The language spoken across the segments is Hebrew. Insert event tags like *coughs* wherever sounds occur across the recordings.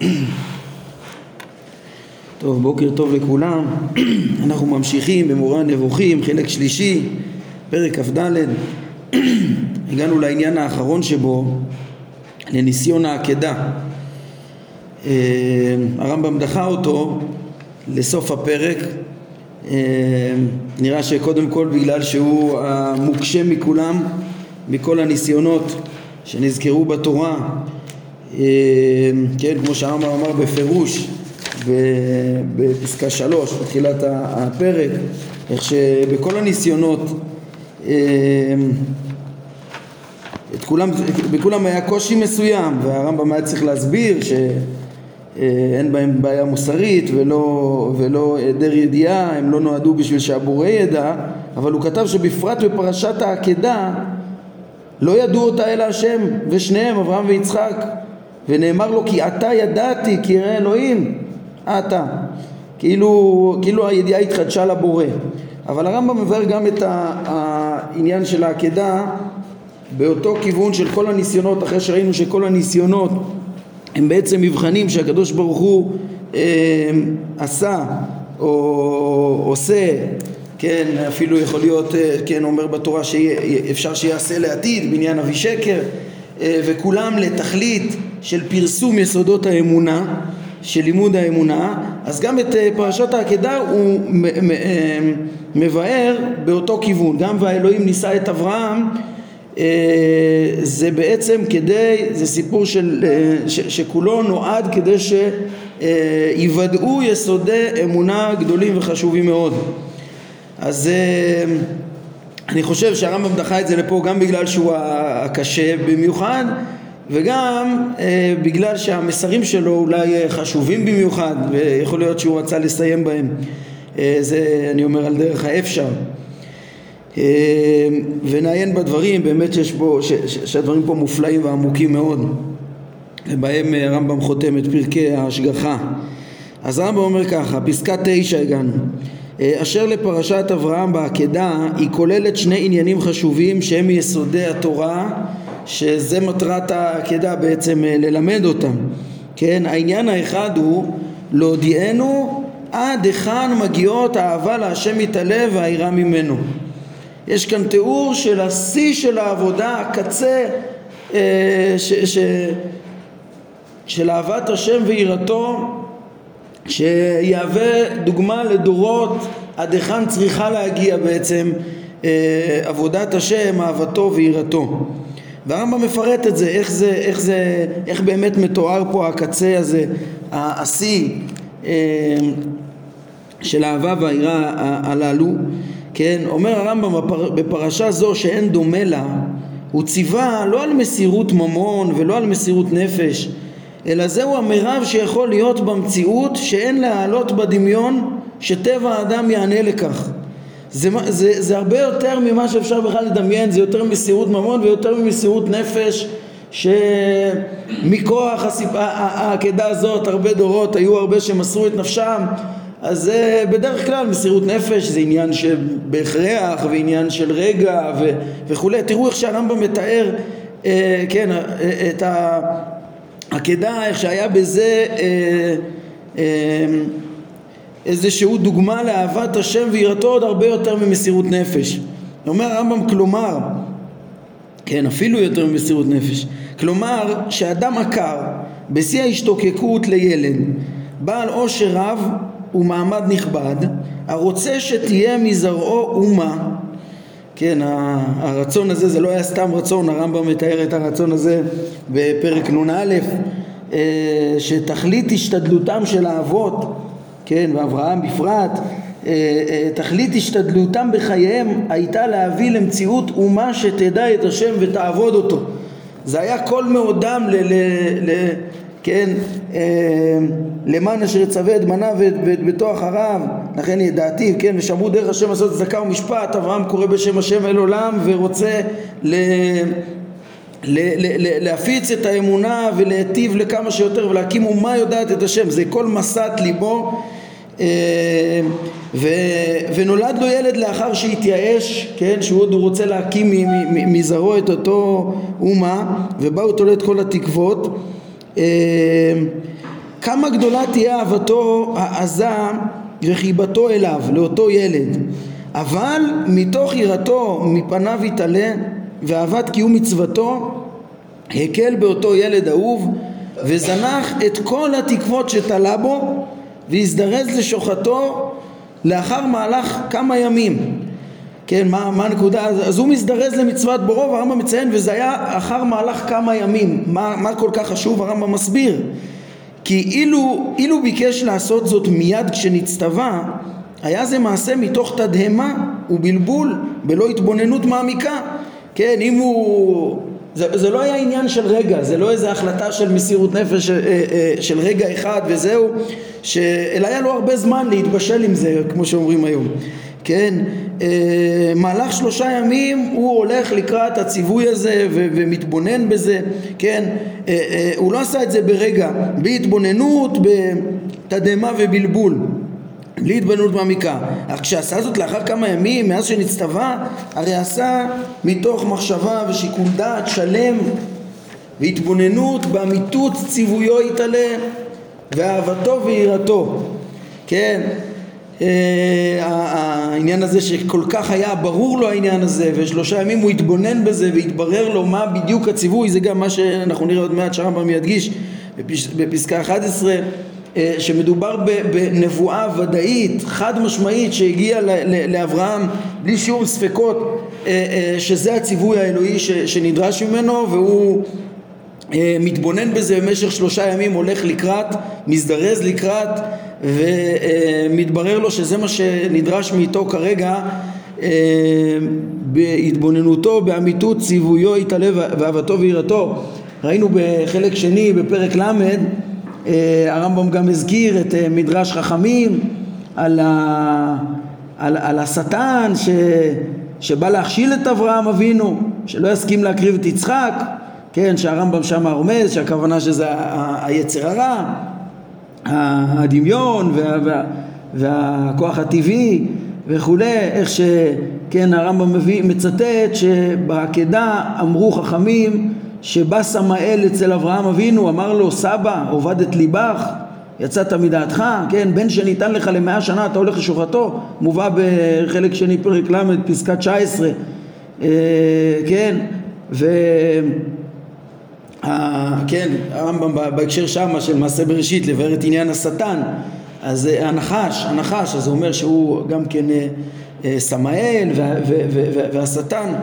*clears throat* טוב, בוקר טוב לכולם. *clears throat* אנחנו ממשיכים במורה הנבוכים, חלק שלישי, פרק כ"ד. *clears throat* הגענו לעניין האחרון שבו, לניסיון העקדה. אה, הרמב"ם דחה אותו לסוף הפרק. אה, נראה שקודם כל בגלל שהוא המוקשה מכולם, מכל הניסיונות שנזכרו בתורה, כן, כמו שהרמב"ם אמר בפירוש, בפסקה שלוש, בתחילת הפרק, איך שבכל הניסיונות אה, את כולם, בכולם היה קושי מסוים והרמב"ם היה צריך להסביר שאין בהם בעיה מוסרית ולא, ולא היעדר ידיעה, הם לא נועדו בשביל שהבורא ידע, אבל הוא כתב שבפרט בפרשת העקדה לא ידעו אותה אלא השם ושניהם, אברהם ויצחק ונאמר לו כי אתה ידעתי כי יראה אלוהים אתה. כאילו, כאילו הידיעה התחדשה לבורא. אבל הרמב"ם מבאר גם את העניין של העקדה באותו כיוון של כל הניסיונות אחרי שראינו שכל הניסיונות הם בעצם מבחנים שהקדוש ברוך הוא אה, עשה או עושה. כן, אפילו יכול להיות, אה, כן, אומר בתורה שאפשר שיעשה לעתיד בעניין אבי שקר אה, וכולם לתכלית של פרסום יסודות האמונה של לימוד האמונה אז גם את אה, פרשת העקדה הוא מבאר באותו כיוון. גם והאלוהים נישא את אברהם זה בעצם כדי, זה סיפור של, ש, שכולו נועד כדי שיוודאו יסודי אמונה גדולים וחשובים מאוד. אז אה, אני חושב שהרמב"ם דחה את זה לפה גם בגלל שהוא הקשה במיוחד וגם אה, בגלל שהמסרים שלו אולי אה, חשובים במיוחד ויכול להיות שהוא רצה לסיים בהם זה אני אומר על דרך האפשר. ונעיין בדברים באמת יש בו ש, ש, שהדברים פה מופלאים ועמוקים מאוד. ובהם הרמב"ם חותם את פרקי ההשגחה. אז הרמב"ם אומר ככה פסקה תשע הגענו. אה, אשר לפרשת אברהם בעקדה היא כוללת שני עניינים חשובים שהם מיסודי התורה שזה מטרת העקדה בעצם אה, ללמד אותם כן העניין האחד הוא להודיענו עד היכן מגיעות האהבה להשם מתעלה והיראה ממנו יש כאן תיאור של השיא של העבודה הקצה אה, ש, ש, של אהבת השם ויראתו שיהווה דוגמה לדורות עד היכן צריכה להגיע בעצם אה, עבודת השם, אהבתו ויראתו. והרמב"ם מפרט את זה, איך זה, איך זה, איך באמת מתואר פה הקצה הזה, השיא אה, של האהבה והיראה הללו, כן, אומר הרמב"ם בפרשה זו שאין דומה לה, הוא ציווה לא על מסירות ממון ולא על מסירות נפש, אלא זהו המרב שיכול להיות במציאות שאין להעלות בדמיון שטבע האדם יענה לכך. זה, זה, זה הרבה יותר ממה שאפשר בכלל לדמיין, זה יותר מסירות ממון ויותר ממסירות נפש שמכוח העקדה הזאת הרבה דורות היו הרבה שמסרו את נפשם. אז זה בדרך כלל מסירות נפש זה עניין שבהכרח ועניין של רגע ו, וכולי. תראו איך שהרמב"ם מתאר אה, כן, אה, את ה... עקדה, איך שהיה בזה אה, אה, איזשהו דוגמה לאהבת השם ויראתו עוד הרבה יותר ממסירות נפש. אומר הרמב"ם כלומר, כן אפילו יותר ממסירות נפש, כלומר שאדם עקר בשיא ההשתוקקות לילד בעל עושר רב ומעמד נכבד הרוצה שתהיה מזרעו אומה כן, הרצון הזה זה לא היה סתם רצון, הרמב"ם מתאר את הרצון הזה בפרק נ"א אה, שתכלית השתדלותם של האבות, כן, ואברהם בפרט, אה, אה, תכלית השתדלותם בחייהם הייתה להביא למציאות אומה שתדע את השם ותעבוד אותו. זה היה כל מאודם ל... ל, ל כן, אה, למען אשר יצווה את בניו ואת ביתו אחריו, לכן ידעתיו, כן, ושמרו דרך השם לעשות צדקה ומשפט, אברהם קורא בשם השם אל עולם ורוצה ל... להפיץ את האמונה ולהיטיב לכמה שיותר ולהקים אומה יודעת את השם. זה כל משאת ליבו ו, ונולד לו ילד לאחר שהתייאש, כן, שהוא עוד רוצה להקים מזרעו את אותו אומה ובה הוא תולה את כל התקוות אמ, כמה גדולה תהיה אהבתו העזה וחיבתו אליו, לאותו ילד. אבל מתוך יראתו מפניו יתעלה ואהבת קיום מצוותו הקל באותו ילד אהוב וזנח את כל התקוות שתלה בו והזדרז לשוחטו לאחר מהלך כמה ימים כן, מה, מה הנקודה? אז הוא מזדרז למצוות בורו והרמב"ם מציין וזה היה אחר מהלך כמה ימים מה, מה כל כך חשוב? הרמב"ם מסביר כי אילו, אילו ביקש לעשות זאת מיד כשנצטווה היה זה מעשה מתוך תדהמה ובלבול בלא התבוננות מעמיקה כן, אם הוא... זה, זה לא היה עניין של רגע, זה לא איזה החלטה של מסירות נפש אה, אה, של רגע אחד וזהו, ש... אלא היה לו הרבה זמן להתבשל עם זה, כמו שאומרים היום. כן, אה, מהלך שלושה ימים הוא הולך לקראת הציווי הזה ומתבונן בזה, כן, הוא לא עשה את זה ברגע, בהתבוננות, בתדהמה ובלבול. בלי התבוננות מעמיקה. אך כשעשה זאת לאחר כמה ימים, מאז שנצטווה, הרי עשה מתוך מחשבה ושיקול דעת שלם והתבוננות באמיתות ציוויו יתעלה ואהבתו ויראתו. כן, אה, העניין הזה שכל כך היה ברור לו העניין הזה ושלושה ימים הוא התבונן בזה והתברר לו מה בדיוק הציווי זה גם מה שאנחנו נראה עוד מעט שהרמב"ם ידגיש בפסקה 11 אה, שמדובר בנבואה ודאית, חד משמעית, שהגיעה לאברהם בלי שיעור ספקות אה, אה, שזה הציווי האלוהי שנדרש ממנו והוא מתבונן בזה במשך שלושה ימים, הולך לקראת, מזדרז לקראת ומתברר לו שזה מה שנדרש מאיתו כרגע בהתבוננותו, באמיתות ציוויו יתעלה ואהבתו ויראתו. ראינו בחלק שני בפרק ל' אה, הרמב"ם גם הזכיר את אה, מדרש חכמים על, ה, על, על השטן ש, שבא להכשיל את אברהם אבינו, שלא יסכים להקריב את יצחק, כן, שהרמב"ם שם רומז שהכוונה שזה היצר הרע, הדמיון וה, וה, והכוח הטבעי וכולי, איך שכן הרמב"ם מצטט שבעקדה אמרו חכמים שבא סמאל אצל אברהם אבינו, אמר לו, סבא, עובדת ליבך, יצאת מדעתך, כן, בן שניתן לך למאה שנה, אתה הולך לשוחטו, מובא בחלק שני פרק ל', פסקה 19, אה, כן, ו... כן, הרמב"ם בהקשר שמה של מעשה בראשית לבאר את עניין השטן. אז אה, הנחש, הנחש, אז זה אומר שהוא גם כן אה, סמאל והשטן. אה,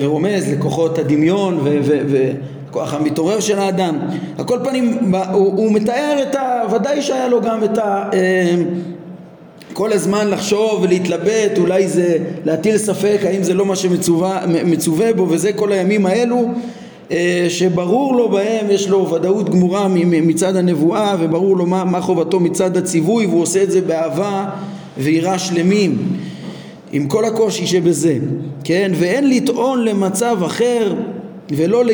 ורומז לכוחות הדמיון וכוח המתעורר של האדם. על כל פנים הוא, הוא מתאר את ה... ודאי שהיה לו גם את ה... אה, כל הזמן לחשוב ולהתלבט, אולי זה להטיל ספק האם זה לא מה שמצווה בו וזה כל הימים האלו אה, שברור לו בהם, יש לו ודאות גמורה מצד הנבואה וברור לו מה, מה חובתו מצד הציווי והוא עושה את זה באהבה ויראה שלמים עם כל הקושי שבזה, כן? ואין לטעון למצב אחר ולא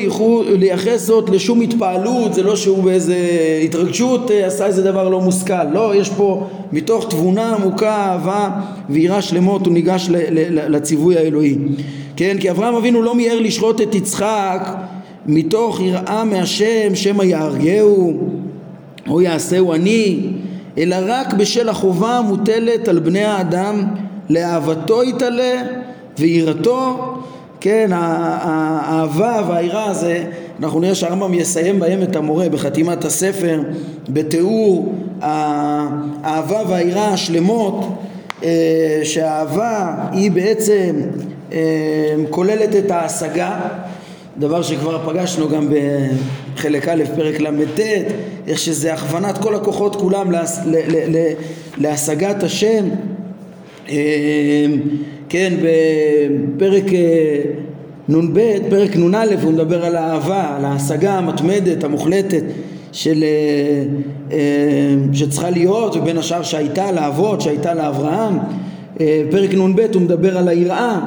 לייחס זאת לשום התפעלות, זה לא שהוא באיזה התרגשות אה, עשה איזה דבר לא מושכל, לא, יש פה מתוך תבונה עמוקה, אהבה ויראה שלמות הוא ניגש לציווי האלוהי, כן? כי אברהם אבינו לא מיהר לשחוט את יצחק מתוך יראה מהשם שמא יהרגהו או יעשהו אני, אלא רק בשל החובה המוטלת על בני האדם לאהבתו יתעלה ויראתו. כן, האהבה והיראה הזה, אנחנו נראה שהרמב"ם יסיים בהם את המורה בחתימת הספר בתיאור האהבה והיראה השלמות אה, שהאהבה היא בעצם אה, כוללת את ההשגה דבר שכבר פגשנו גם בחלק א', פרק ל"ט, איך שזה הכוונת כל הכוחות כולם להש, להשגת השם כן, בפרק אה, נ"ב, פרק נ"א, הוא מדבר על האהבה, על ההשגה המתמדת, המוחלטת של, אה, אה, שצריכה להיות, ובין השאר שהייתה לאבות, שהייתה לאברהם. פרק נ"ב הוא מדבר על היראה,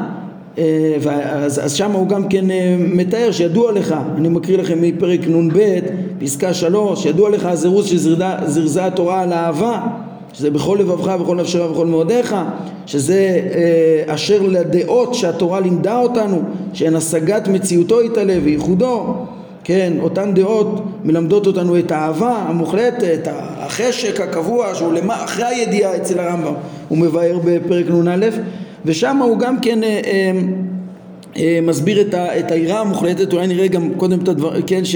אז, אז שם הוא גם כן מתאר שידוע לך, אני מקריא לכם מפרק נ"ב, פסקה שלוש, ידוע לך הזירוז שזרזה התורה על האהבה שזה בכל לבבך, בכל נפשך ובכל מאודיך, שזה אה, אשר לדעות שהתורה לימדה אותנו, שהן השגת מציאותו יתעלה וייחודו, כן, אותן דעות מלמדות אותנו את האהבה המוחלטת, החשק הקבוע שהוא למה, אחרי הידיעה אצל הרמב"ם, הוא מבאר בפרק נ"א, ושם הוא גם כן אה, אה, אה, מסביר את, ה, את היראה המוחלטת, אולי נראה גם קודם את, הדבר, כן, ש,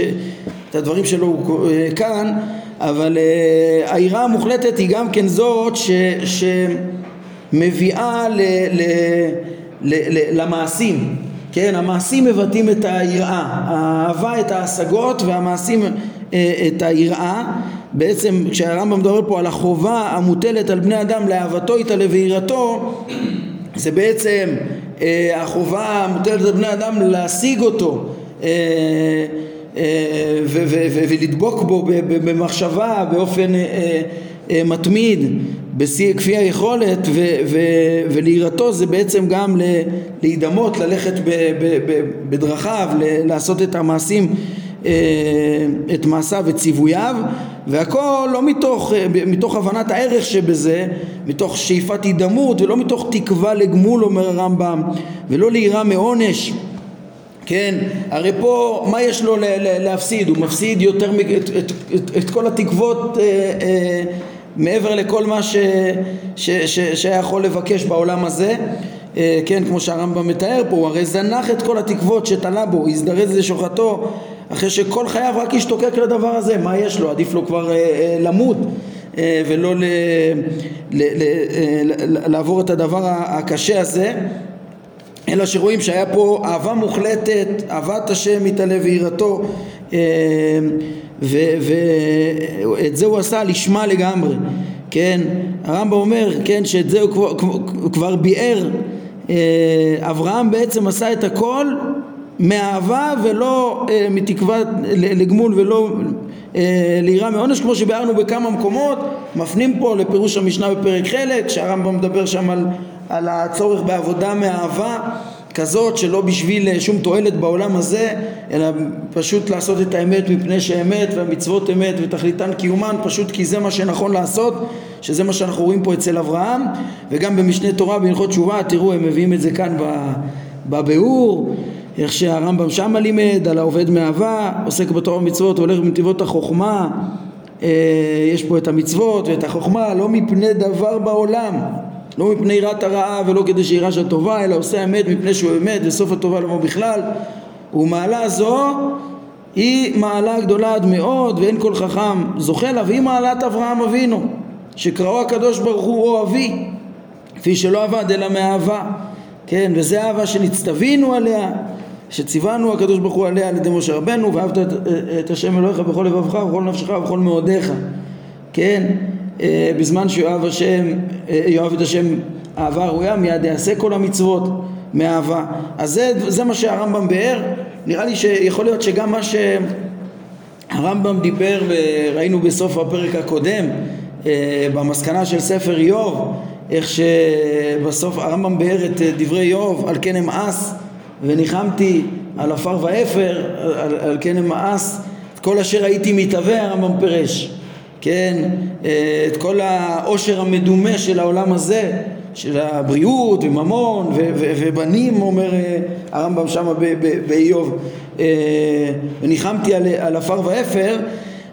את הדברים שלו אה, כאן, אבל אה, היראה המוחלטת היא גם כן זאת ש, שמביאה ל, ל, ל, ל, למעשים. כן, המעשים מבטאים את היראה, האהבה את ההשגות והמעשים אה, את היראה. בעצם כשהרמב"ם מדבר פה על החובה המוטלת על בני אדם לאהבתו איתה לבירתו, זה בעצם אה, החובה המוטלת על בני אדם להשיג אותו. אה, ולדבוק בו במחשבה באופן מתמיד בשיא, כפי היכולת ולהירתו זה בעצם גם להידמות, ללכת בדרכיו, לעשות את המעשים, אה, את מעשיו וציווייו והכל לא מתוך, אה, מתוך הבנת הערך שבזה, מתוך שאיפת הידמות ולא מתוך תקווה לגמול אומר הרמב"ם ולא ליראה מעונש כן, הרי פה מה יש לו להפסיד? הוא מפסיד יותר את, את, את, את כל התקוות אה, אה, מעבר לכל מה ש, ש, ש, שהיה יכול לבקש בעולם הזה אה, כן, כמו שהרמב"ם מתאר פה, הוא הרי זנח את כל התקוות שתלה בו, הזדרז לשוחטו אחרי שכל חייו רק השתוקק לדבר הזה, מה יש לו? עדיף לו כבר אה, אה, למות ולא ל, ל, ל, לעבור את הדבר הקשה הזה אלא שרואים שהיה פה אהבה מוחלטת, אהבת השם מתעלה ויראתו ואת זה הוא עשה לשמה לגמרי, כן? הרמב"ם אומר, כן, שאת זה הוא כבר, כבר ביאר, אה, אברהם בעצם עשה את הכל מאהבה ולא אה, מתקווה לגמול ולא אה, ליראה מעונש כמו שביארנו בכמה מקומות מפנים פה לפירוש המשנה בפרק חלק שהרמב"ם מדבר שם על, על הצורך בעבודה מאהבה כזאת שלא בשביל אה, שום תועלת בעולם הזה אלא פשוט לעשות את האמת מפני שאמת והמצוות אמת ותכליתן קיומן פשוט כי זה מה שנכון לעשות שזה מה שאנחנו רואים פה אצל אברהם. וגם במשנה תורה בהלכות תשובה תראו הם מביאים את זה כאן בביאור איך שהרמב"ם שמה לימד על העובד מאהבה עוסק בתורה ומצוות הולך בנתיבות החוכמה אה, יש פה את המצוות ואת החוכמה לא מפני דבר בעולם לא מפני יראת הרעה ולא כדי שירש הטובה אלא עושה אמת מפני שהוא אמת וסוף הטובה לבוא בכלל. ומעלה זו היא מעלה גדולה עד מאוד ואין כל חכם זוכה לה והיא מעלת אברהם אבינו שקראו הקדוש ברוך הוא או אבי כפי שלא עבד אלא מאהבה. כן וזה אהבה שנצטווינו עליה שציוונו הקדוש ברוך הוא עליה על ידי משה רבנו ואהבת את, את השם אלוהיך בכל לבבך ובכל נפשך ובכל מאודיך כן אה, בזמן שיואב השם, אה, יאהב את השם אהבה ראויה מיד יעשה כל המצוות מאהבה. אז זה, זה מה שהרמב"ם ביאר. נראה לי שיכול להיות שגם מה שהרמב"ם דיבר וראינו בסוף הפרק הקודם אה, במסקנה של ספר איוב איך שבסוף הרמב"ם ביאר את דברי איוב על כן אמאס וניחמתי על עפר ואפר על, על כן אמאס כל אשר הייתי מתהווה הרמב"ם פירש כן, אה, את כל העושר המדומה של העולם הזה, של הבריאות וממון ו- ו- ובנים, אומר אה, הרמב"ם שם באיוב, אה, וניחמתי על, על עפר ואפר,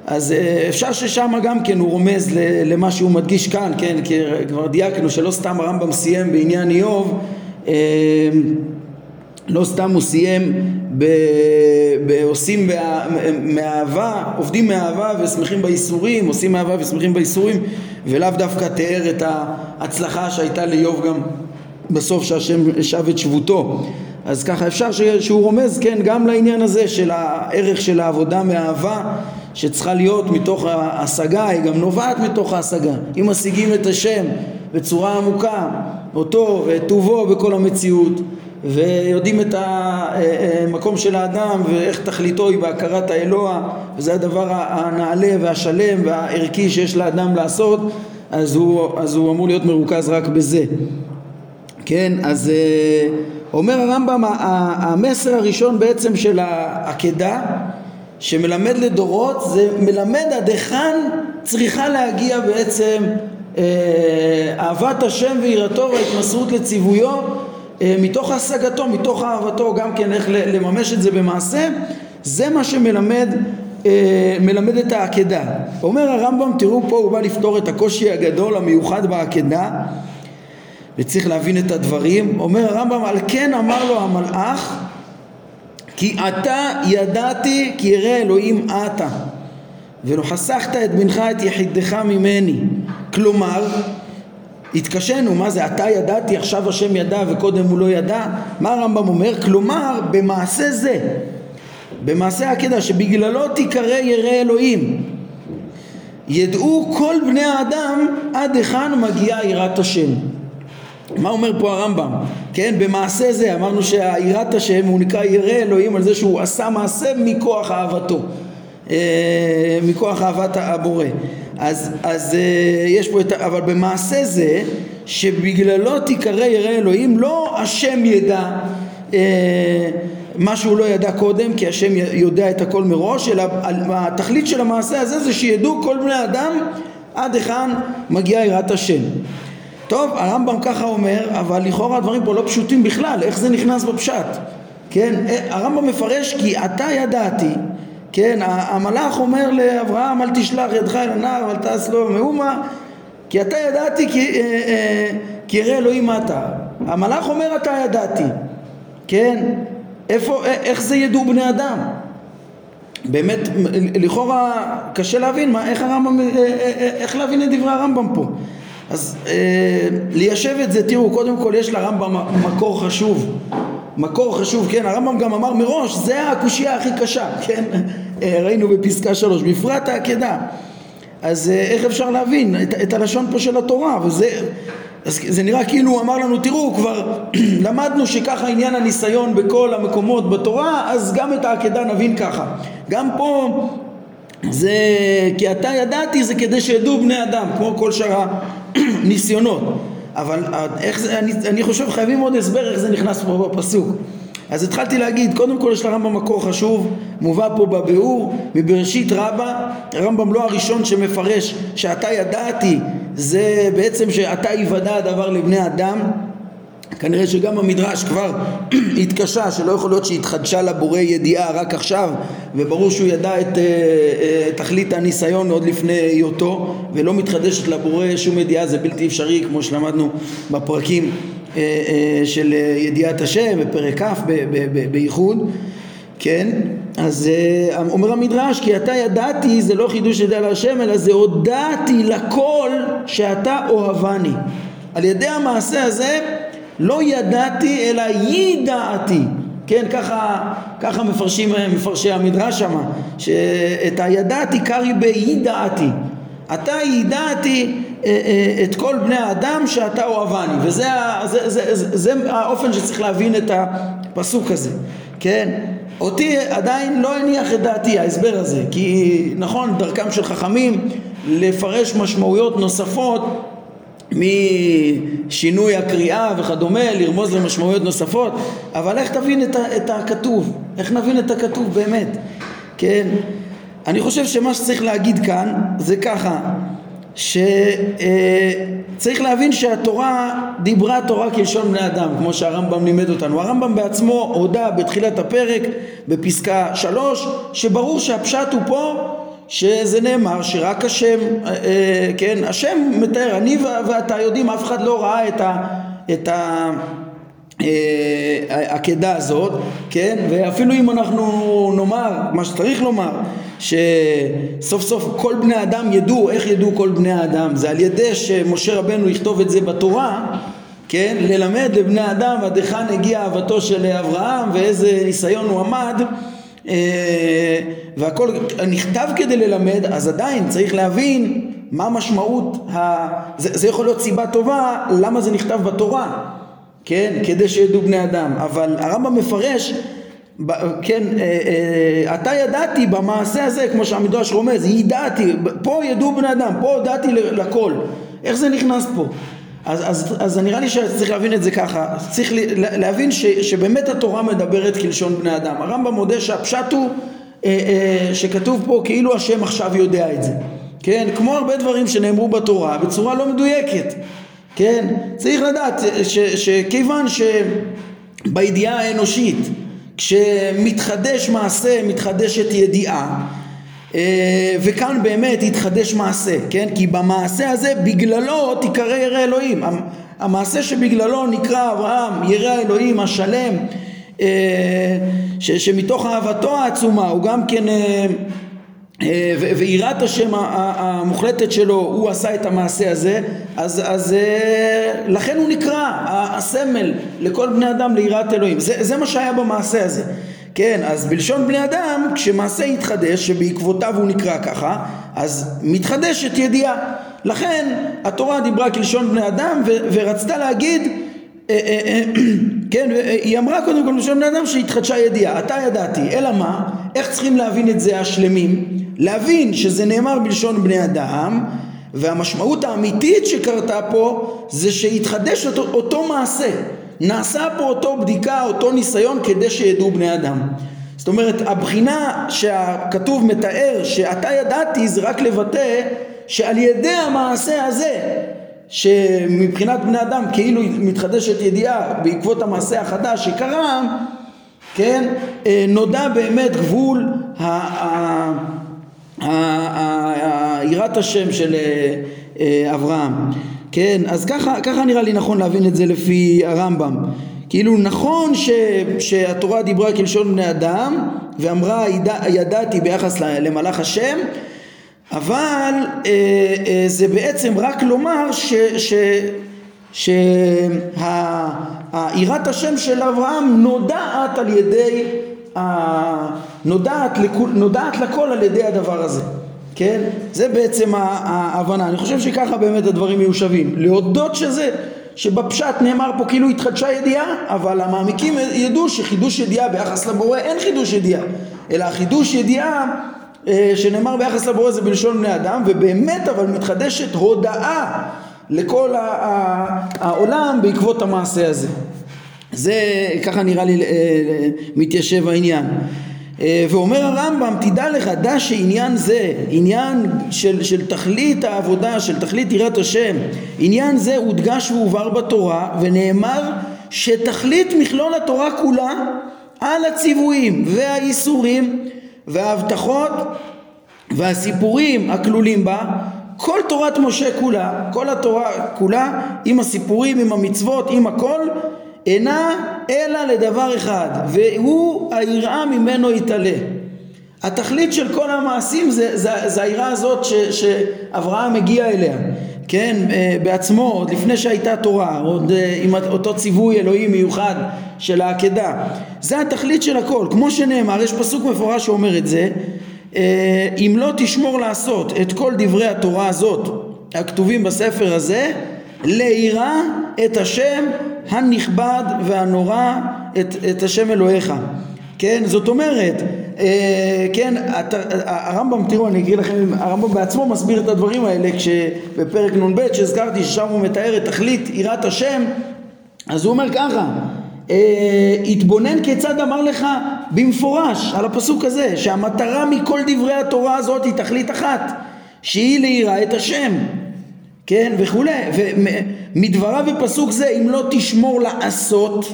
אז אפשר ששם גם כן הוא רומז למה שהוא מדגיש כאן, כן, כי כבר דייקנו שלא סתם הרמב"ם סיים בעניין איוב לא סתם הוא סיים בעושים מאהבה, עובדים מאהבה ושמחים בייסורים, עושים מאהבה ושמחים בייסורים ולאו דווקא תיאר את ההצלחה שהייתה לאיוב גם בסוף שהשם שב את שבותו. אז ככה אפשר שהוא רומז כן גם לעניין הזה של הערך של העבודה מאהבה שצריכה להיות מתוך ההשגה, היא גם נובעת מתוך ההשגה. אם משיגים את השם בצורה עמוקה אותו ואת טובו בכל המציאות ויודעים את המקום של האדם ואיך תכליתו היא בהכרת האלוה וזה הדבר הנעלה והשלם והערכי שיש לאדם לעשות אז הוא, אז הוא אמור להיות מרוכז רק בזה. כן אז אה, אומר הרמב"ם המסר הראשון בעצם של העקדה שמלמד לדורות זה מלמד עד היכן צריכה להגיע בעצם אה, אהבת השם ויראתו וההתמסרות לציוויו אה, מתוך השגתו, מתוך אהבתו, גם כן איך לממש את זה במעשה, זה מה שמלמד אה, מלמד את העקדה. אומר הרמב"ם, תראו פה הוא בא לפתור את הקושי הגדול המיוחד בעקדה וצריך להבין את הדברים. אומר הרמב"ם, על כן אמר לו המלאך כי אתה ידעתי כי ירא אלוהים אתה ולא חסכת את בנך את יחידך ממני כלומר התקשינו מה זה אתה ידעתי עכשיו השם ידע וקודם הוא לא ידע? מה הרמב"ם אומר? כלומר במעשה זה במעשה העקדה שבגללו תיקרא ירא אלוהים. ידעו כל בני האדם עד היכן מגיעה יראת השם. מה אומר פה הרמב"ם? כן, במעשה זה אמרנו שהיראת השם הוא נקרא ירא אלוהים על זה שהוא עשה מעשה מכוח אהבתו אה, מכוח אהבת הבורא אז, אז אה, יש פה את אבל במעשה זה שבגללו תיקרא ירא אלוהים לא השם ידע אה, מה שהוא לא ידע קודם כי השם יודע את הכל מראש אלא התכלית של המעשה הזה זה שידעו כל בני אדם עד היכן מגיעה יראת השם. טוב הרמב"ם ככה אומר אבל לכאורה הדברים פה לא פשוטים בכלל איך זה נכנס בפשט? כן הרמב"ם מפרש כי אתה ידעתי כן המלאך אומר לאברהם אל תשלח ידך אל הנער ואל תעש לו מאומה כי אתה ידעתי כי, אה, אה, כי ירא אלוהים אתה המלאך אומר אתה ידעתי כן איפה, איך זה ידעו בני אדם? באמת, לכאורה קשה להבין מה, איך הרמב"ם, אה, אה, אה, איך להבין את דברי הרמב"ם פה. אז אה, ליישב את זה, תראו, קודם כל יש לרמב"ם מקור חשוב. מקור חשוב, כן, הרמב"ם גם אמר מראש, זה הקושייה הכי קשה, כן? ראינו בפסקה שלוש, בפרט העקדה. אז איך אפשר להבין את, את הלשון פה של התורה, וזה אז זה נראה כאילו הוא אמר לנו תראו כבר *clears throat* למדנו שככה עניין הניסיון בכל המקומות בתורה אז גם את העקדה נבין ככה גם פה זה כי אתה ידעתי זה כדי שידעו בני אדם כמו כל שאר הניסיונות אבל איך זה, אני, אני חושב חייבים עוד הסבר איך זה נכנס פה בפסוק. אז התחלתי להגיד, קודם כל יש לרמב"ם מקור חשוב, מובא פה בביאור, מבראשית רבה, הרמב"ם לא הראשון שמפרש שאתה ידעתי, זה בעצם שאתה יוודע הדבר לבני אדם, כנראה שגם המדרש כבר *clears throat* התקשה שלא יכול להיות שהתחדשה לבורא ידיעה רק עכשיו וברור שהוא ידע את uh, uh, תכלית הניסיון עוד לפני היותו ולא מתחדשת לבורא שום ידיעה זה בלתי אפשרי כמו שלמדנו בפרקים אה, אה, של ידיעת השם בפרק כ' בייחוד. כן? אז אה, אומר המדרש כי אתה ידעתי זה לא חידוש ידע להשם אלא זה הודעתי לכל שאתה אוהבני על ידי המעשה הזה לא ידעתי אלא ידעתי. כן ככה, ככה מפרשים מפרשי המדרש שמה שאת הידעתי קרי בידעתי. אתה ידעתי אה, אה, את כל בני האדם שאתה אוהבני. וזה זה, זה, זה, זה האופן שצריך להבין את הפסוק הזה. כן? אותי עדיין לא הניח את דעתי ההסבר הזה. כי נכון דרכם של חכמים לפרש משמעויות נוספות משינוי הקריאה וכדומה, לרמוז למשמעויות נוספות, אבל איך תבין את, את הכתוב? איך נבין את הכתוב באמת? כן? אני חושב שמה שצריך להגיד כאן זה ככה שצריך להבין שהתורה דיברה תורה כלשון בני אדם כמו שהרמב"ם לימד אותנו הרמב"ם בעצמו הודה בתחילת הפרק בפסקה שלוש שברור שהפשט הוא פה שזה נאמר שרק השם אה, כן השם מתאר אני ואתה יודעים אף אחד לא ראה את ה... ה העקדה הזאת, כן? ואפילו אם אנחנו נאמר מה שצריך לומר שסוף סוף כל בני אדם ידעו, איך ידעו כל בני האדם? זה על ידי שמשה רבנו יכתוב את זה בתורה, כן? ללמד לבני אדם עד היכן הגיעה אהבתו של אברהם ואיזה ניסיון הוא עמד אה, והכל נכתב כדי ללמד, אז עדיין צריך להבין מה משמעות, ה... זה, זה יכול להיות סיבה טובה למה זה נכתב בתורה, כן? כדי שידעו בני אדם, אבל הרמב"ם מפרש כן, אה, אה, אתה ידעתי במעשה הזה, כמו שהמדרש רומז, ידעתי, פה ידעו בני אדם, פה הודעתי לכל. איך זה נכנס פה? אז, אז, אז נראה לי שצריך להבין את זה ככה, צריך להבין ש, שבאמת התורה מדברת כלשון בני אדם. הרמב"ם מודה שהפשט הוא אה, אה, שכתוב פה כאילו השם עכשיו יודע את זה. כן, כמו הרבה דברים שנאמרו בתורה בצורה לא מדויקת. כן, צריך לדעת שכיוון שבידיעה האנושית כשמתחדש מעשה מתחדשת ידיעה וכאן באמת התחדש מעשה, כן? כי במעשה הזה בגללו תיקרא ירא אלוהים. המעשה שבגללו נקרא אברהם ירא אלוהים השלם, אה, ש, שמתוך אהבתו העצומה הוא גם כן אה, ויראת השם המוחלטת שלו הוא עשה את המעשה הזה אז, אז לכן הוא נקרא הסמל לכל בני אדם ליראת אלוהים זה, זה מה שהיה במעשה הזה כן, אז בלשון בני אדם, כשמעשה יתחדש, שבעקבותיו הוא נקרא ככה, אז מתחדשת ידיעה. לכן התורה דיברה כלשון בני אדם ו- ורצתה להגיד, אה, אה, אה, *clears throat* כן, היא אמרה קודם כל בלשון בני אדם שהתחדשה ידיעה, אתה ידעתי, אלא מה? איך צריכים להבין את זה השלמים? להבין שזה נאמר בלשון בני אדם והמשמעות האמיתית שקרתה פה זה שהתחדש אותו, אותו מעשה נעשה פה אותו בדיקה, אותו ניסיון כדי שידעו בני אדם. זאת אומרת, הבחינה שהכתוב מתאר שאתה ידעתי זה רק לבטא שעל ידי המעשה הזה שמבחינת בני אדם כאילו מתחדשת ידיעה בעקבות המעשה החדש שקרה, כן, אה, נודע באמת גבול יראת השם של אה, אה, אברהם. כן, אז ככה, ככה נראה לי נכון להבין את זה לפי הרמב"ם. כאילו נכון ש, שהתורה דיברה כלשון בני אדם ואמרה ידע, ידעתי ביחס למלאך השם אבל אה, אה, זה בעצם רק לומר שיראת השם של אברהם נודעת על ידי, נודעת, נודעת לכל על ידי הדבר הזה כן? זה בעצם ההבנה. אני חושב שככה באמת הדברים מיושבים. להודות שזה, שבפשט נאמר פה כאילו התחדשה ידיעה, אבל המעמיקים ידעו שחידוש ידיעה ביחס לבורא אין חידוש ידיעה, אלא חידוש ידיעה אה, שנאמר ביחס לבורא זה בלשון בני אדם, ובאמת אבל מתחדשת הודאה לכל העולם בעקבות המעשה הזה. זה ככה נראה לי אה, מתיישב העניין. אה, ואומר הרמב"ם, תדע לך, דע שעניין זה, עניין של, של תכלית העבודה, של תכלית יראת השם, עניין זה הודגש והובהר בתורה, ונאמר שתכלית מכלול התורה כולה על הציוויים והאיסורים וההבטחות והסיפורים הכלולים בה, כל תורת משה כולה, כל התורה כולה, עם הסיפורים, עם המצוות, עם הכל, אינה אלא לדבר אחד והוא היראה ממנו יתעלה. התכלית של כל המעשים זה, זה, זה היראה הזאת ש, שאברהם מגיע אליה כן? אה, בעצמו עוד לפני שהייתה תורה עוד אה, עם אותו ציווי אלוהי מיוחד של העקדה. זה התכלית של הכל. כמו שנאמר יש פסוק מפורש שאומר את זה אה, אם לא תשמור לעשות את כל דברי התורה הזאת הכתובים בספר הזה ליראה את השם הנכבד והנורא את, את השם אלוהיך. כן? זאת אומרת אה, כן את, הרמב"ם תראו אני אקריא לכם הרמב"ם בעצמו מסביר את הדברים האלה כשבפרק נ"ב שהזכרתי ששם הוא מתאר את תכלית יראת השם אז הוא אומר ככה אה, התבונן כיצד אמר לך במפורש על הפסוק הזה שהמטרה מכל דברי התורה הזאת היא תכלית אחת שהיא ליראה את השם כן וכולי. ומדבריו בפסוק זה אם לא תשמור לעשות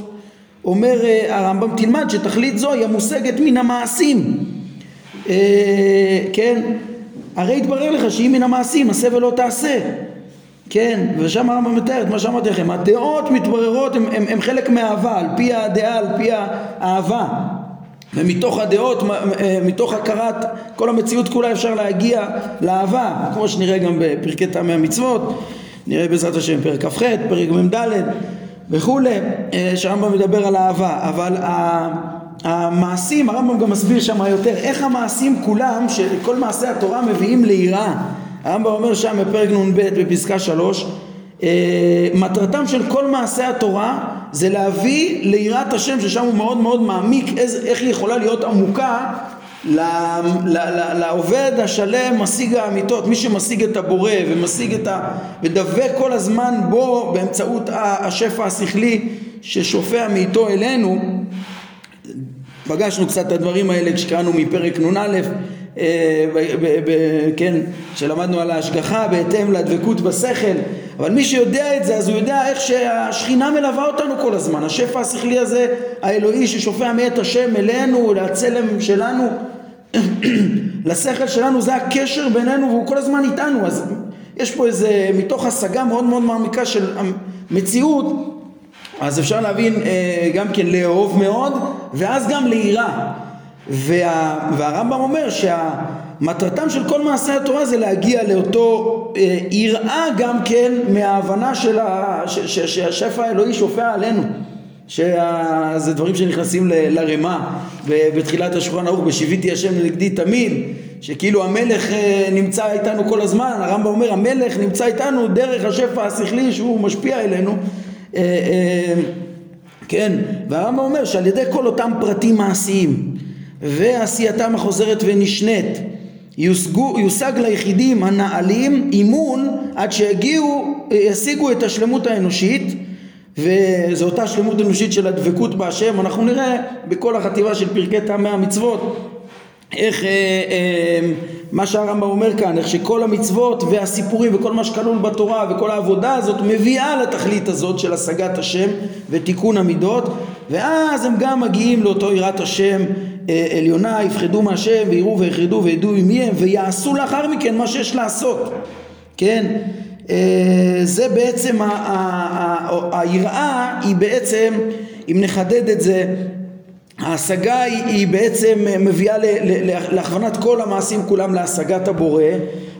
אומר אה, הרמב"ם תלמד שתכלית זו היא המושגת מן המעשים. אה, כן. הרי התברר לך שאם מן המעשים עשה ולא תעשה. כן ושם הרמב"ם מתאר את מה שאמרתי לכם. הדעות מתבררות הן חלק מהאהבה על פי הדעה על פי האהבה ומתוך הדעות, אה, מתוך הכרת כל המציאות כולה אפשר להגיע לאהבה, כמו שנראה גם בפרקי טעמי המצוות, נראה בעזרת השם פרק כ"ח, פרק מ"ד וכולי, אה, שהרמב"ם מדבר על אהבה, אבל המעשים, הרמב"ם גם מסביר שם יותר, איך המעשים כולם, שכל מעשי התורה מביאים ליראה. הרמב"ם אומר שם בפרק נ"ב בפסקה שלוש, אה, מטרתם של כל מעשי התורה זה להביא ליראת השם ששם הוא מאוד מאוד מעמיק איז, איך היא יכולה להיות עמוקה לעובד השלם משיג האמיתות, מי שמשיג את הבורא ומשיג את ה... ודבק כל הזמן בו באמצעות השפע השכלי ששופע מאיתו אלינו. פגשנו קצת את הדברים האלה כשקראנו מפרק נ"א כן, שלמדנו על ההשגחה בהתאם לדבקות בשכל, אבל מי שיודע את זה אז הוא יודע איך שהשכינה מלווה אותנו כל הזמן, השפע השכלי הזה האלוהי ששופע מאת השם אלינו, לצלם שלנו, *coughs* לשכל שלנו, זה הקשר בינינו והוא כל הזמן איתנו, אז יש פה איזה, מתוך השגה מאוד מאוד מעמיקה של המציאות אז אפשר להבין אה, גם כן לאהוב מאוד ואז גם ליראה וה, והרמב"ם אומר שהמטרתם של כל מעשי התורה זה להגיע לאותו אה, יראה גם כן מההבנה של ה, ש, ש, שהשפע האלוהי שופע עלינו שזה דברים שנכנסים ל, לרמה בתחילת השולחן ערוך בשיביתי השם נגדי תמיד שכאילו המלך אה, נמצא איתנו כל הזמן הרמב"ם אומר המלך נמצא איתנו דרך השפע השכלי שהוא משפיע אלינו אה, אה, כן, והרמב"ם אומר שעל ידי כל אותם פרטים מעשיים ועשייתם החוזרת ונשנית. יושגו, יושג ליחידים הנעלים אימון עד שיגיעו, ישיגו את השלמות האנושית וזו אותה שלמות אנושית של הדבקות בהשם. אנחנו נראה בכל החטיבה של פרקי טעמי המצוות איך אה, אה, מה שהרמב"ם אומר כאן, איך שכל המצוות והסיפורים וכל מה שכלול בתורה וכל העבודה הזאת מביאה לתכלית הזאת של השגת השם ותיקון המידות ואז הם גם מגיעים לאותו יראת השם אה, עליונה, יפחדו מהשם ויראו ויחרדו וידעו מי הם ויעשו לאחר מכן מה שיש לעשות, כן? אה, זה בעצם היראה היא בעצם, אם נחדד את זה ההשגה היא, בעצם מביאה להכוונת כל המעשים כולם להשגת הבורא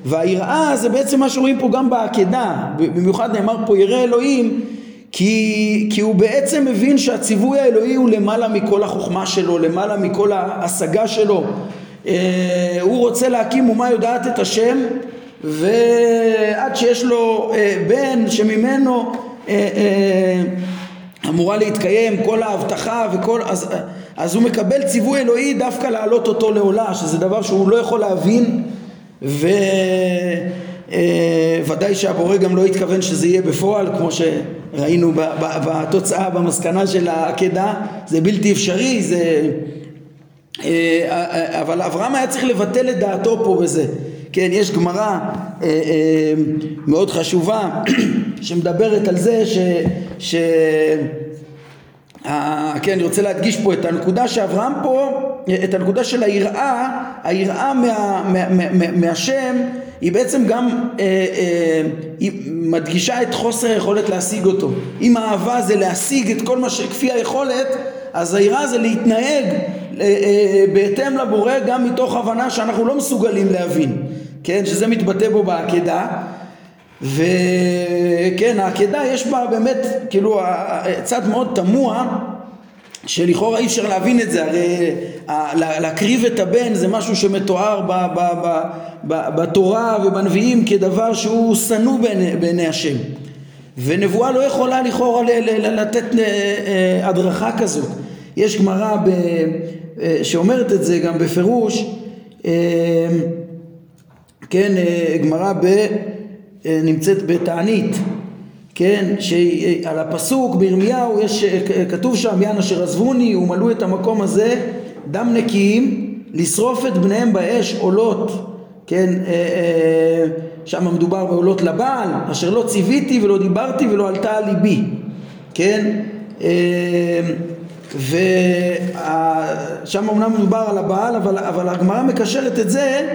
והיראה זה בעצם מה שרואים פה גם בעקדה במיוחד נאמר פה ירא אלוהים כי, כי הוא בעצם מבין שהציווי האלוהי הוא למעלה מכל החוכמה שלו למעלה מכל ההשגה שלו. אה, הוא רוצה להקים אומה יודעת את השם ועד שיש לו אה, בן שממנו אה, אמורה להתקיים כל ההבטחה וכל אז, אז הוא מקבל ציווי אלוהי דווקא להעלות אותו לעולה שזה דבר שהוא לא יכול להבין וודאי שהבורא גם לא התכוון שזה יהיה בפועל כמו שראינו בתוצאה במסקנה של העקדה זה בלתי אפשרי זה אה, אבל אברהם היה צריך לבטל את דעתו פה בזה. כן יש גמרא אה, מאוד חשובה *clears throat* שמדברת על זה ש, ש כן, אני רוצה להדגיש פה את הנקודה שאברהם פה, את הנקודה של היראה, היראה מה, מה, מה, מהשם היא בעצם גם אה, אה, היא מדגישה את חוסר היכולת להשיג אותו. אם האהבה זה להשיג את כל מה שכפי היכולת, אז היראה זה להתנהג אה, אה, בהתאם לבורא גם מתוך הבנה שאנחנו לא מסוגלים להבין, כן, שזה מתבטא בו בעקדה. וכן, העקדה יש בה באמת, כאילו, צד מאוד תמוה שלכאורה אי אפשר להבין את זה, הרי להקריב את הבן זה משהו שמתואר ב, ב, ב, ב, בתורה ובנביאים כדבר שהוא שנוא בעיני, בעיני השם. ונבואה לא יכולה לכאורה לתת אה, אה, הדרכה כזאת. יש גמרא אה, שאומרת את זה גם בפירוש כן גמרא נמצאת בתענית כן, שעל הפסוק בירמיהו יש, כתוב שם יען אשר עזבוני ומלאו את המקום הזה דם נקיים לשרוף את בניהם באש עולות. כן, אה, אה, שם מדובר בעולות לבעל אשר לא ציוויתי ולא דיברתי ולא עלתה על ליבי. כן אה, ושם אמנם מדובר על הבעל אבל, אבל הגמרא מקשרת את זה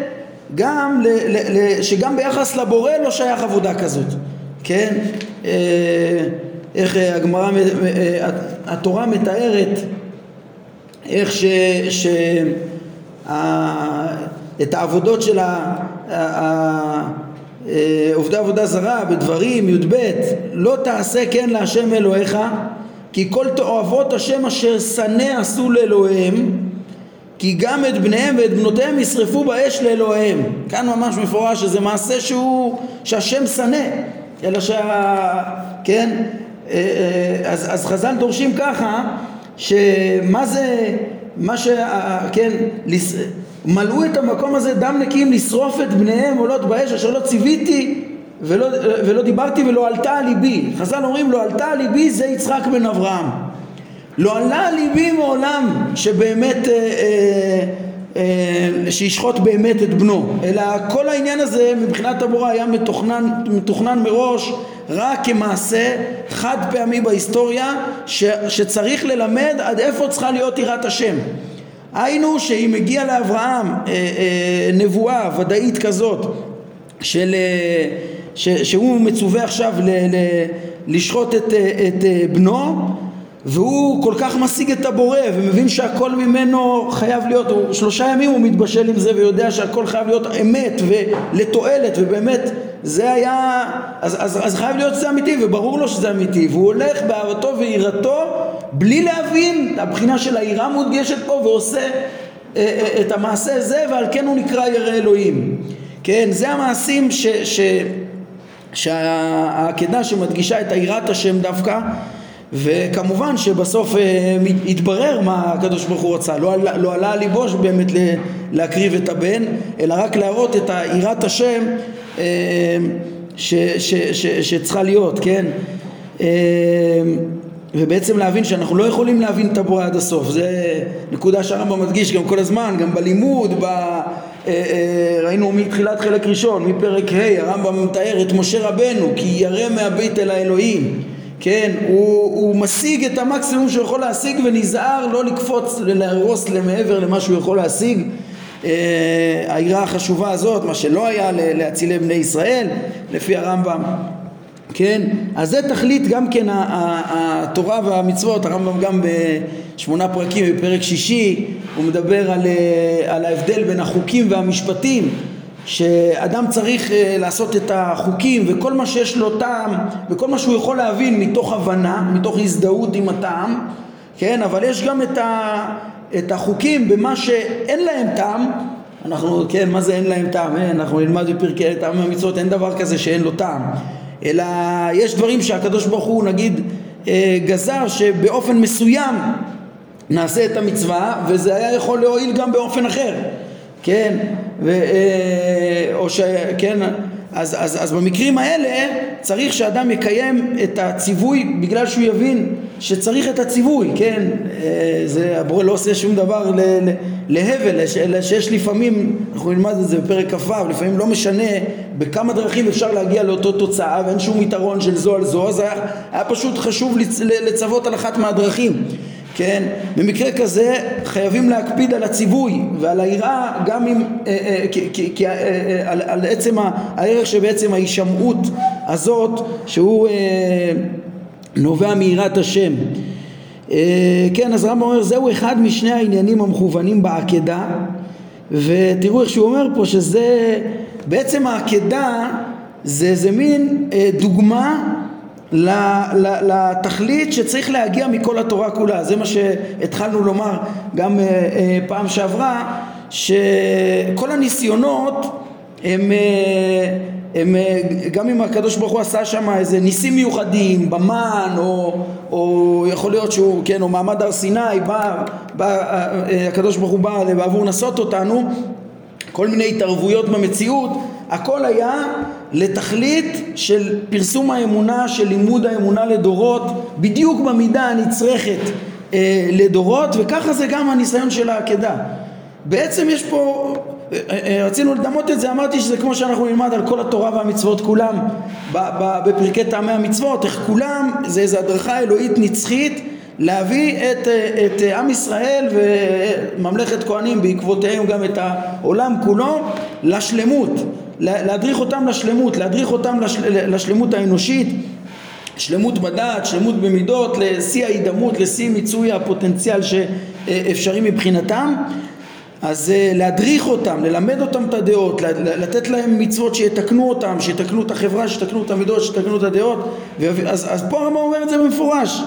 גם ל, ל, ל, שגם ביחס לבורא לא שייך עבודה כזאת כן אה, איך אה, הגמרא, אה, התורה מתארת איך ש... ש את העבודות של עובדי עבודה זרה בדברים י"ב לא תעשה כן להשם אלוהיך כי כל תועבות השם אשר שנא עשו לאלוהיהם כי גם את בניהם ואת בנותיהם ישרפו באש לאלוהיהם. כאן ממש מפורש שזה מעשה שהוא שהשם שנא אלא שה... כן? אה, אה, אז, אז חז"ל דורשים ככה שמה זה, מה ש... כן, לס... מלאו את המקום הזה דם נקיים לשרוף את בניהם עולות באש אשר לא ציוויתי ולא, ולא דיברתי ולא עלתה על ליבי חז"ל אומרים לא עלתה על ליבי זה יצחק בן אברהם לא עלה על ליבי מעולם שבאמת אה, אה, שישחוט באמת את בנו, אלא כל העניין הזה מבחינת הבורא היה מתוכנן, מתוכנן מראש רק כמעשה חד פעמי בהיסטוריה ש, שצריך ללמד עד איפה צריכה להיות יראת השם. היינו שאם הגיע לאברהם אה, אה, נבואה ודאית כזאת של, אה, ש, שהוא מצווה עכשיו ל, ל, לשחוט את, את בנו והוא כל כך משיג את הבורא ומבין שהכל ממנו חייב להיות, הוא שלושה ימים הוא מתבשל עם זה ויודע שהכל חייב להיות אמת ולתועלת ובאמת זה היה, אז, אז, אז חייב להיות שזה אמיתי וברור לו שזה אמיתי והוא הולך באהבתו ויראתו בלי להבין, הבחינה של היראה מודגשת פה ועושה אה, אה, את המעשה הזה ועל כן הוא נקרא ירא אלוהים. כן, זה המעשים ש, ש, שהעקדה שמדגישה את היראת השם דווקא וכמובן שבסוף אה, התברר מה הקדוש ברוך הוא רצה, לא לא עלה על ליבו באמת להקריב את הבן, אלא רק להראות את יראת השם אה, ש, ש, ש, שצריכה להיות, כן? אה, ובעצם להבין שאנחנו לא יכולים להבין את הבורא עד הסוף, זה נקודה שהרמב"ם מדגיש גם כל הזמן, גם בלימוד, ב... ראינו מתחילת חלק ראשון, מפרק ה', הרמב"ם מתאר את משה רבנו כי ירא מהבית אל האלוהים כן, הוא, הוא משיג את המקסימום שהוא יכול להשיג ונזהר לא לקפוץ, להרוס למעבר למה שהוא יכול להשיג. אה, העירה החשובה הזאת, מה שלא היה להצילי בני ישראל, לפי הרמב"ם. כן, אז זה תכלית גם כן התורה והמצוות, הרמב"ם גם בשמונה פרקים בפרק שישי הוא מדבר על, אה, על ההבדל בין החוקים והמשפטים שאדם צריך אה, לעשות את החוקים וכל מה שיש לו טעם וכל מה שהוא יכול להבין מתוך הבנה, מתוך הזדהות עם הטעם, כן, אבל יש גם את, ה, את החוקים במה שאין להם טעם, אנחנו, כן, מה זה אין להם טעם? אין, אנחנו נלמד בפרקי טעם המצוות, אין דבר כזה שאין לו טעם, אלא יש דברים שהקדוש ברוך הוא נגיד אה, גזר שבאופן מסוים נעשה את המצווה וזה היה יכול להועיל גם באופן אחר כן, ו, אה, או ש... כן, אז, אז, אז במקרים האלה צריך שאדם יקיים את הציווי בגלל שהוא יבין שצריך את הציווי, כן, אה, זה, הבורא לא עושה שום דבר ל, להבל, אלא שיש לפעמים, אנחנו נלמד את זה בפרק כ"ו, לפעמים לא משנה בכמה דרכים אפשר להגיע לאותו תוצאה ואין שום יתרון של זו על זו, אז היה, היה פשוט חשוב לצ, לצוות על אחת מהדרכים כן? במקרה כזה חייבים להקפיד על הציווי ועל היראה גם אם, אה, אה, כי, אה, על, עצם הערך שבעצם ההישמעות הזאת שהוא נובע מיראת השם. כן, אז רמב"ם אומר זהו אחד משני העניינים המכוונים בעקדה ותראו איך שהוא אומר פה שזה בעצם העקדה זה איזה מין דוגמה לתכלית שצריך להגיע מכל התורה כולה. זה מה שהתחלנו לומר גם אה, אה, פעם שעברה, שכל הניסיונות הם, אה, הם גם אם הקדוש ברוך הוא עשה שם איזה ניסים מיוחדים במן או, או יכול להיות שהוא, כן, או מעמד הר סיני, בא, בא, הקדוש ברוך הוא בא בעבור לנסות אותנו, כל מיני התערבויות במציאות, הכל היה לתכלית של פרסום האמונה, של לימוד האמונה לדורות, בדיוק במידה הנצרכת אה, לדורות, וככה זה גם הניסיון של העקדה. בעצם יש פה, אה, אה, רצינו לדמות את זה, אמרתי שזה כמו שאנחנו נלמד על כל התורה והמצוות כולם בפרקי טעמי המצוות, איך כולם זה איזו הדרכה אלוהית נצחית להביא את, אה, את עם ישראל וממלכת כהנים בעקבותיהם גם את העולם כולו לשלמות להדריך אותם לשלמות, להדריך אותם לשל, לשלמות האנושית, שלמות בדעת, שלמות במידות, לשיא ההידמות, לשיא מיצוי הפוטנציאל שאפשרי מבחינתם. אז אה, להדריך אותם, ללמד אותם את הדעות, לתת להם מצוות שיתקנו אותם, שיתקנו את החברה, שיתקנו את המידות, שיתקנו את הדעות. אז, אז פה הרמב"ם אומר את זה במפורש,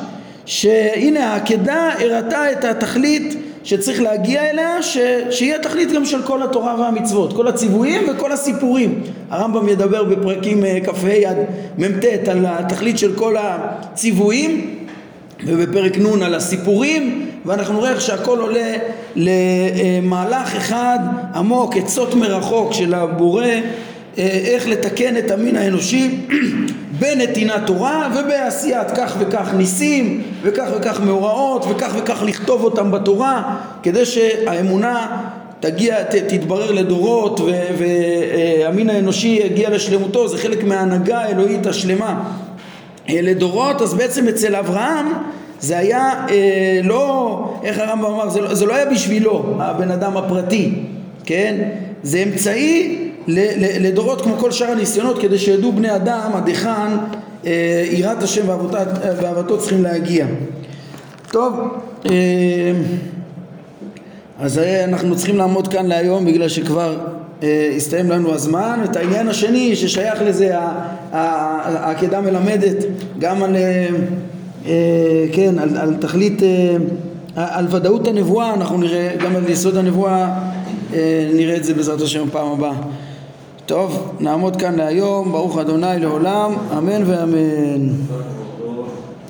שהנה העקדה הראתה את התכלית שצריך להגיע אליה, ש... שיהיה תכלית גם של כל התורה והמצוות, כל הציוויים וכל הסיפורים. הרמב"ם ידבר בפרקים אה, כ"ה עד מ"ט על התכלית של כל הציוויים ובפרק נ' על הסיפורים ואנחנו נראה איך שהכל עולה למהלך אחד עמוק, עצות מרחוק של הבורא איך לתקן את המין האנושי *clears throat* בנתינת תורה ובעשיית כך וכך ניסים וכך וכך מאורעות וכך וכך לכתוב אותם בתורה כדי שהאמונה תגיע, ת, תתברר לדורות והמין האנושי יגיע לשלמותו, זה חלק מההנהגה האלוהית השלמה. לדורות, אז בעצם אצל אברהם זה היה אה, לא, איך הרמב"ם אמר, זה לא, זה לא היה בשבילו הבן אדם הפרטי, כן? זה אמצעי לדורות כמו כל שאר הניסיונות כדי שידעו בני אדם עד היכן אה, יראת השם ואהבתו צריכים להגיע. טוב, אה, אז אנחנו צריכים לעמוד כאן להיום בגלל שכבר אה, הסתיים לנו הזמן. את העניין השני ששייך לזה, העקדה מלמדת גם על, כן, על, על תכלית, על ודאות הנבואה, אנחנו נראה גם על יסוד הנבואה, נראה את זה בעזרת השם פעם הבאה. טוב, נעמוד כאן להיום, ברוך אדוני לעולם, אמן ואמן.